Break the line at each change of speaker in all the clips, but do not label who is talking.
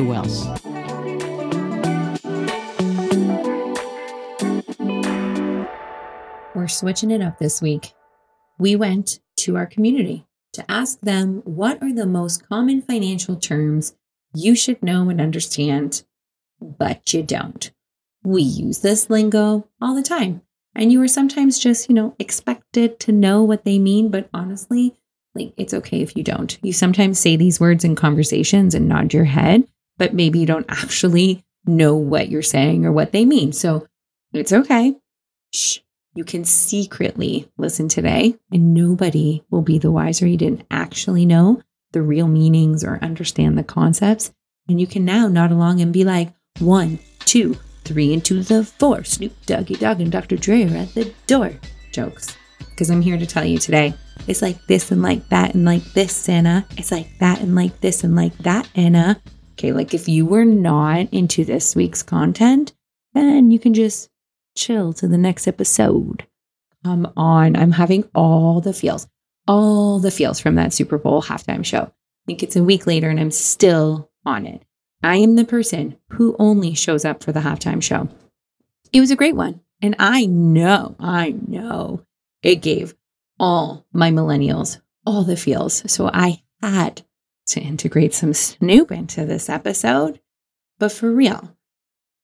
Who else?
We're switching it up this week. We went to our community to ask them what are the most common financial terms you should know and understand, but you don't. We use this lingo all the time. And you are sometimes just, you know, expected to know what they mean, but honestly, like it's okay if you don't. You sometimes say these words in conversations and nod your head, but maybe you don't actually know what you're saying or what they mean. So it's okay. Shh. You can secretly listen today, and nobody will be the wiser. You didn't actually know the real meanings or understand the concepts. And you can now nod along and be like, one, two, three into the four. Snoop Doggy Dogg and Dr. Dre are at the door. Jokes. Because I'm here to tell you today, it's like this and like that and like this, Anna. It's like that and like this and like that, Anna. Okay, like if you were not into this week's content, then you can just chill to the next episode. Come on, I'm having all the feels, all the feels from that Super Bowl halftime show. I think it's a week later and I'm still on it. I am the person who only shows up for the halftime show. It was a great one. And I know, I know it gave all my millennials all the feels. So I had to integrate some Snoop into this episode. But for real,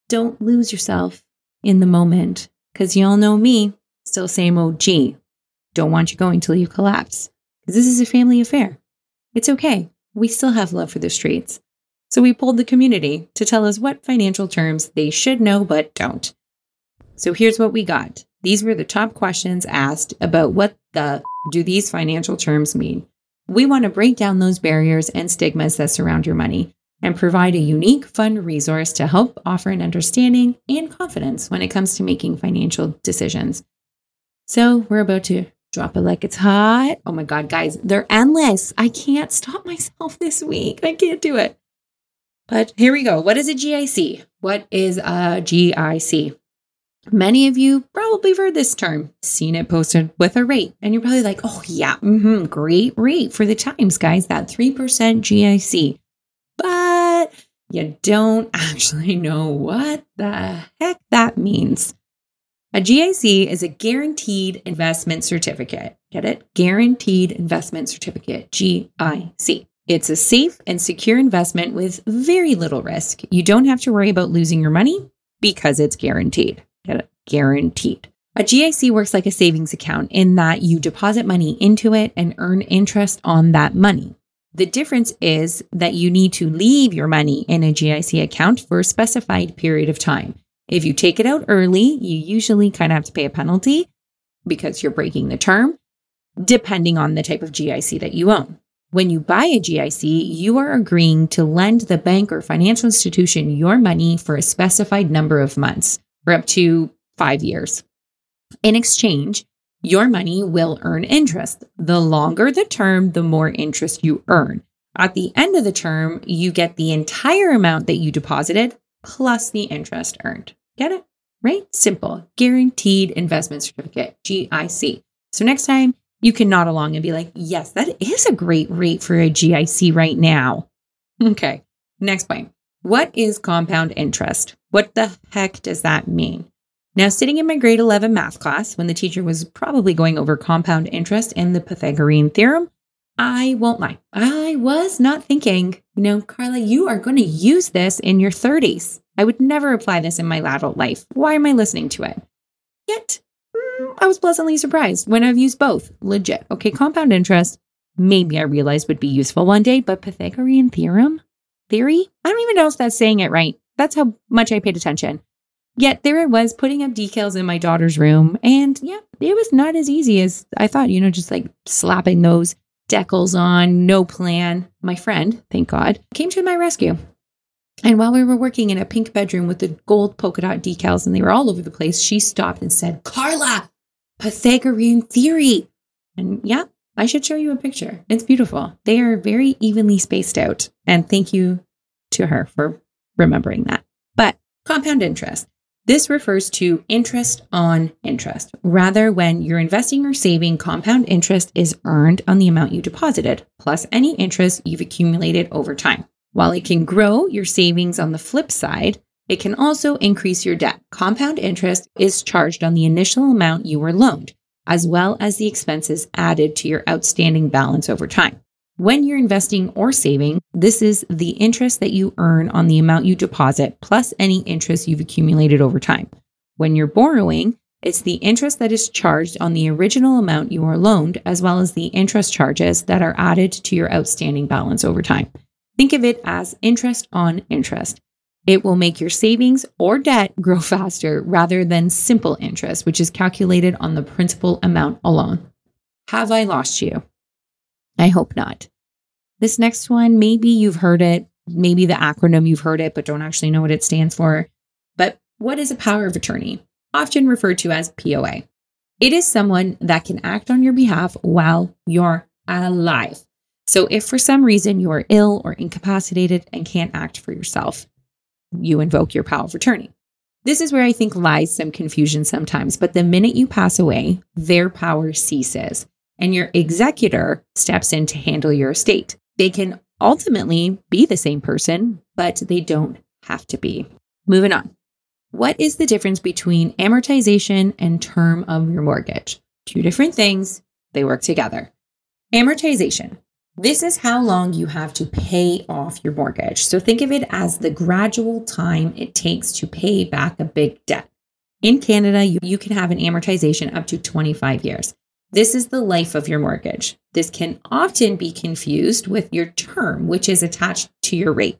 don't lose yourself in the moment because y'all know me, still same OG. Don't want you going till you collapse because this is a family affair. It's okay. We still have love for the streets. So we pulled the community to tell us what financial terms they should know but don't. So here's what we got. These were the top questions asked about what the do these financial terms mean. We want to break down those barriers and stigmas that surround your money and provide a unique, fun resource to help offer an understanding and confidence when it comes to making financial decisions. So we're about to drop it like it's hot. Oh my God, guys, they're endless. I can't stop myself this week. I can't do it. But here we go. What is a GIC? What is a GIC? Many of you probably heard this term, seen it posted with a rate, and you're probably like, oh, yeah, mm-hmm, great rate for the times, guys, that 3% GIC. But you don't actually know what the heck that means. A GIC is a guaranteed investment certificate. Get it? Guaranteed investment certificate, GIC. It's a safe and secure investment with very little risk. You don't have to worry about losing your money because it's guaranteed. Get it? Guaranteed. A GIC works like a savings account in that you deposit money into it and earn interest on that money. The difference is that you need to leave your money in a GIC account for a specified period of time. If you take it out early, you usually kind of have to pay a penalty because you're breaking the term, depending on the type of GIC that you own. When you buy a GIC, you are agreeing to lend the bank or financial institution your money for a specified number of months for up to five years. In exchange, your money will earn interest. The longer the term, the more interest you earn. At the end of the term, you get the entire amount that you deposited plus the interest earned. Get it? Right? Simple. Guaranteed investment certificate, GIC. So next time you can nod along and be like, yes, that is a great rate for a GIC right now. Okay. Next point. What is compound interest? What the heck does that mean? Now, sitting in my grade 11 math class when the teacher was probably going over compound interest and the Pythagorean theorem, I won't lie. I was not thinking, you know, Carla, you are going to use this in your 30s. I would never apply this in my adult life. Why am I listening to it? Yet, mm, I was pleasantly surprised when I've used both. Legit. Okay, compound interest, maybe I realized would be useful one day, but Pythagorean theorem? Theory? I don't even know if that's saying it right. That's how much I paid attention. Yet there it was putting up decals in my daughter's room. And yeah, it was not as easy as I thought, you know, just like slapping those decals on, no plan. My friend, thank God, came to my rescue. And while we were working in a pink bedroom with the gold polka dot decals and they were all over the place, she stopped and said, Carla, Pythagorean theory. And yeah, I should show you a picture. It's beautiful. They are very evenly spaced out. And thank you to her for remembering that. But compound interest. This refers to interest on interest. Rather, when you're investing or saving, compound interest is earned on the amount you deposited, plus any interest you've accumulated over time. While it can grow your savings on the flip side, it can also increase your debt. Compound interest is charged on the initial amount you were loaned, as well as the expenses added to your outstanding balance over time. When you're investing or saving, this is the interest that you earn on the amount you deposit plus any interest you've accumulated over time. When you're borrowing, it's the interest that is charged on the original amount you are loaned, as well as the interest charges that are added to your outstanding balance over time. Think of it as interest on interest. It will make your savings or debt grow faster rather than simple interest, which is calculated on the principal amount alone. Have I lost you? I hope not. This next one, maybe you've heard it, maybe the acronym you've heard it, but don't actually know what it stands for. But what is a power of attorney? Often referred to as POA. It is someone that can act on your behalf while you're alive. So, if for some reason you are ill or incapacitated and can't act for yourself, you invoke your power of attorney. This is where I think lies some confusion sometimes, but the minute you pass away, their power ceases and your executor steps in to handle your estate. They can ultimately be the same person, but they don't have to be. Moving on. What is the difference between amortization and term of your mortgage? Two different things, they work together. Amortization. This is how long you have to pay off your mortgage. So think of it as the gradual time it takes to pay back a big debt. In Canada, you, you can have an amortization up to 25 years. This is the life of your mortgage. This can often be confused with your term, which is attached to your rate.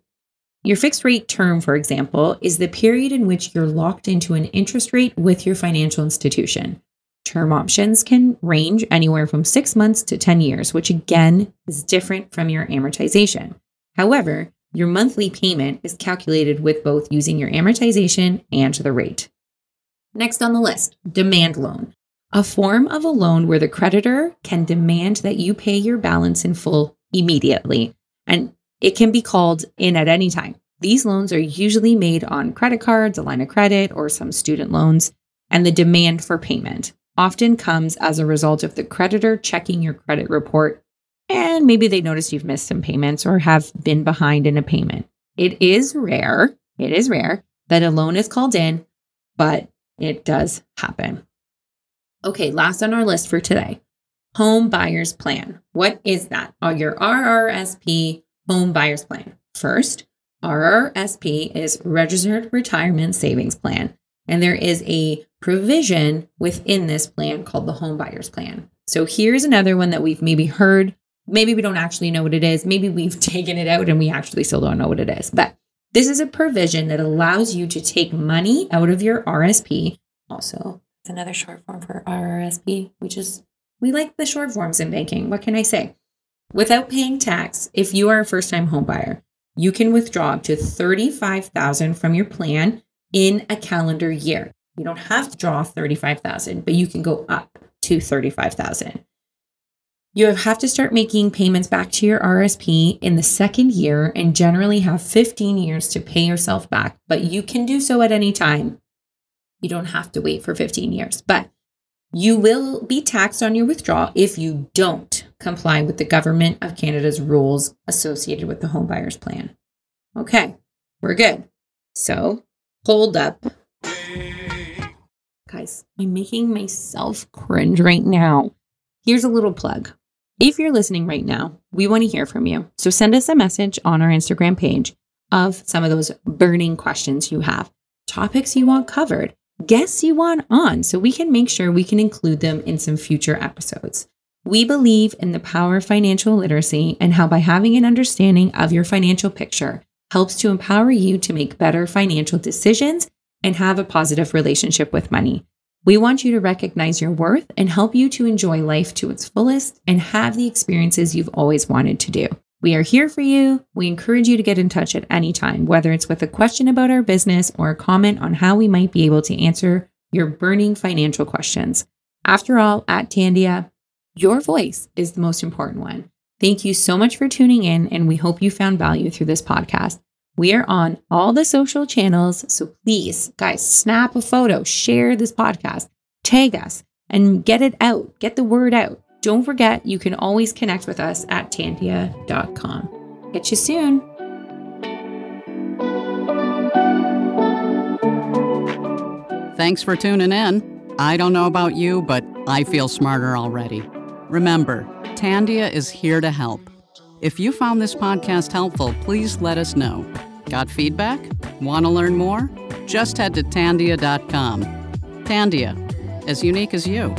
Your fixed rate term, for example, is the period in which you're locked into an interest rate with your financial institution. Term options can range anywhere from six months to 10 years, which again is different from your amortization. However, your monthly payment is calculated with both using your amortization and the rate. Next on the list, demand loan a form of a loan where the creditor can demand that you pay your balance in full immediately. And it can be called in at any time. These loans are usually made on credit cards, a line of credit, or some student loans. And the demand for payment often comes as a result of the creditor checking your credit report. And maybe they notice you've missed some payments or have been behind in a payment. It is rare, it is rare that a loan is called in, but it does happen. Okay, last on our list for today home buyer's plan. What is that? Oh, your RRSP home buyer's plan. First, RRSP is Registered Retirement Savings Plan. And there is a provision within this plan called the home buyer's plan. So here's another one that we've maybe heard. Maybe we don't actually know what it is. Maybe we've taken it out and we actually still don't know what it is. But this is a provision that allows you to take money out of your RSP. Also, it's another short form for RRSP, which is we like the short forms in banking. What can I say? Without paying tax, if you are a first-time homebuyer, you can withdraw up to 35,000 from your plan in a calendar year. You don't have to draw 35,000, but you can go up to 35,000. You have to start making payments back to your RSP in the second year and generally have 15 years to pay yourself back, but you can do so at any time. You don't have to wait for 15 years, but you will be taxed on your withdrawal if you don't comply with the Government of Canada's rules associated with the home buyer's plan. Okay, we're good. So hold up. Guys, I'm making myself cringe right now. Here's a little plug. If you're listening right now, we want to hear from you. So send us a message on our Instagram page of some of those burning questions you have, topics you want covered guests you want on so we can make sure we can include them in some future episodes. We believe in the power of financial literacy and how by having an understanding of your financial picture helps to empower you to make better financial decisions and have a positive relationship with money. We want you to recognize your worth and help you to enjoy life to its fullest and have the experiences you've always wanted to do. We are here for you. We encourage you to get in touch at any time, whether it's with a question about our business or a comment on how we might be able to answer your burning financial questions. After all, at Tandia, your voice is the most important one. Thank you so much for tuning in, and we hope you found value through this podcast. We are on all the social channels, so please, guys, snap a photo, share this podcast, tag us, and get it out. Get the word out. Don't forget, you can always connect with us at tandia.com. Catch you soon.
Thanks for tuning in. I don't know about you, but I feel smarter already. Remember, Tandia is here to help. If you found this podcast helpful, please let us know. Got feedback? Want to learn more? Just head to tandia.com. Tandia, as unique as you.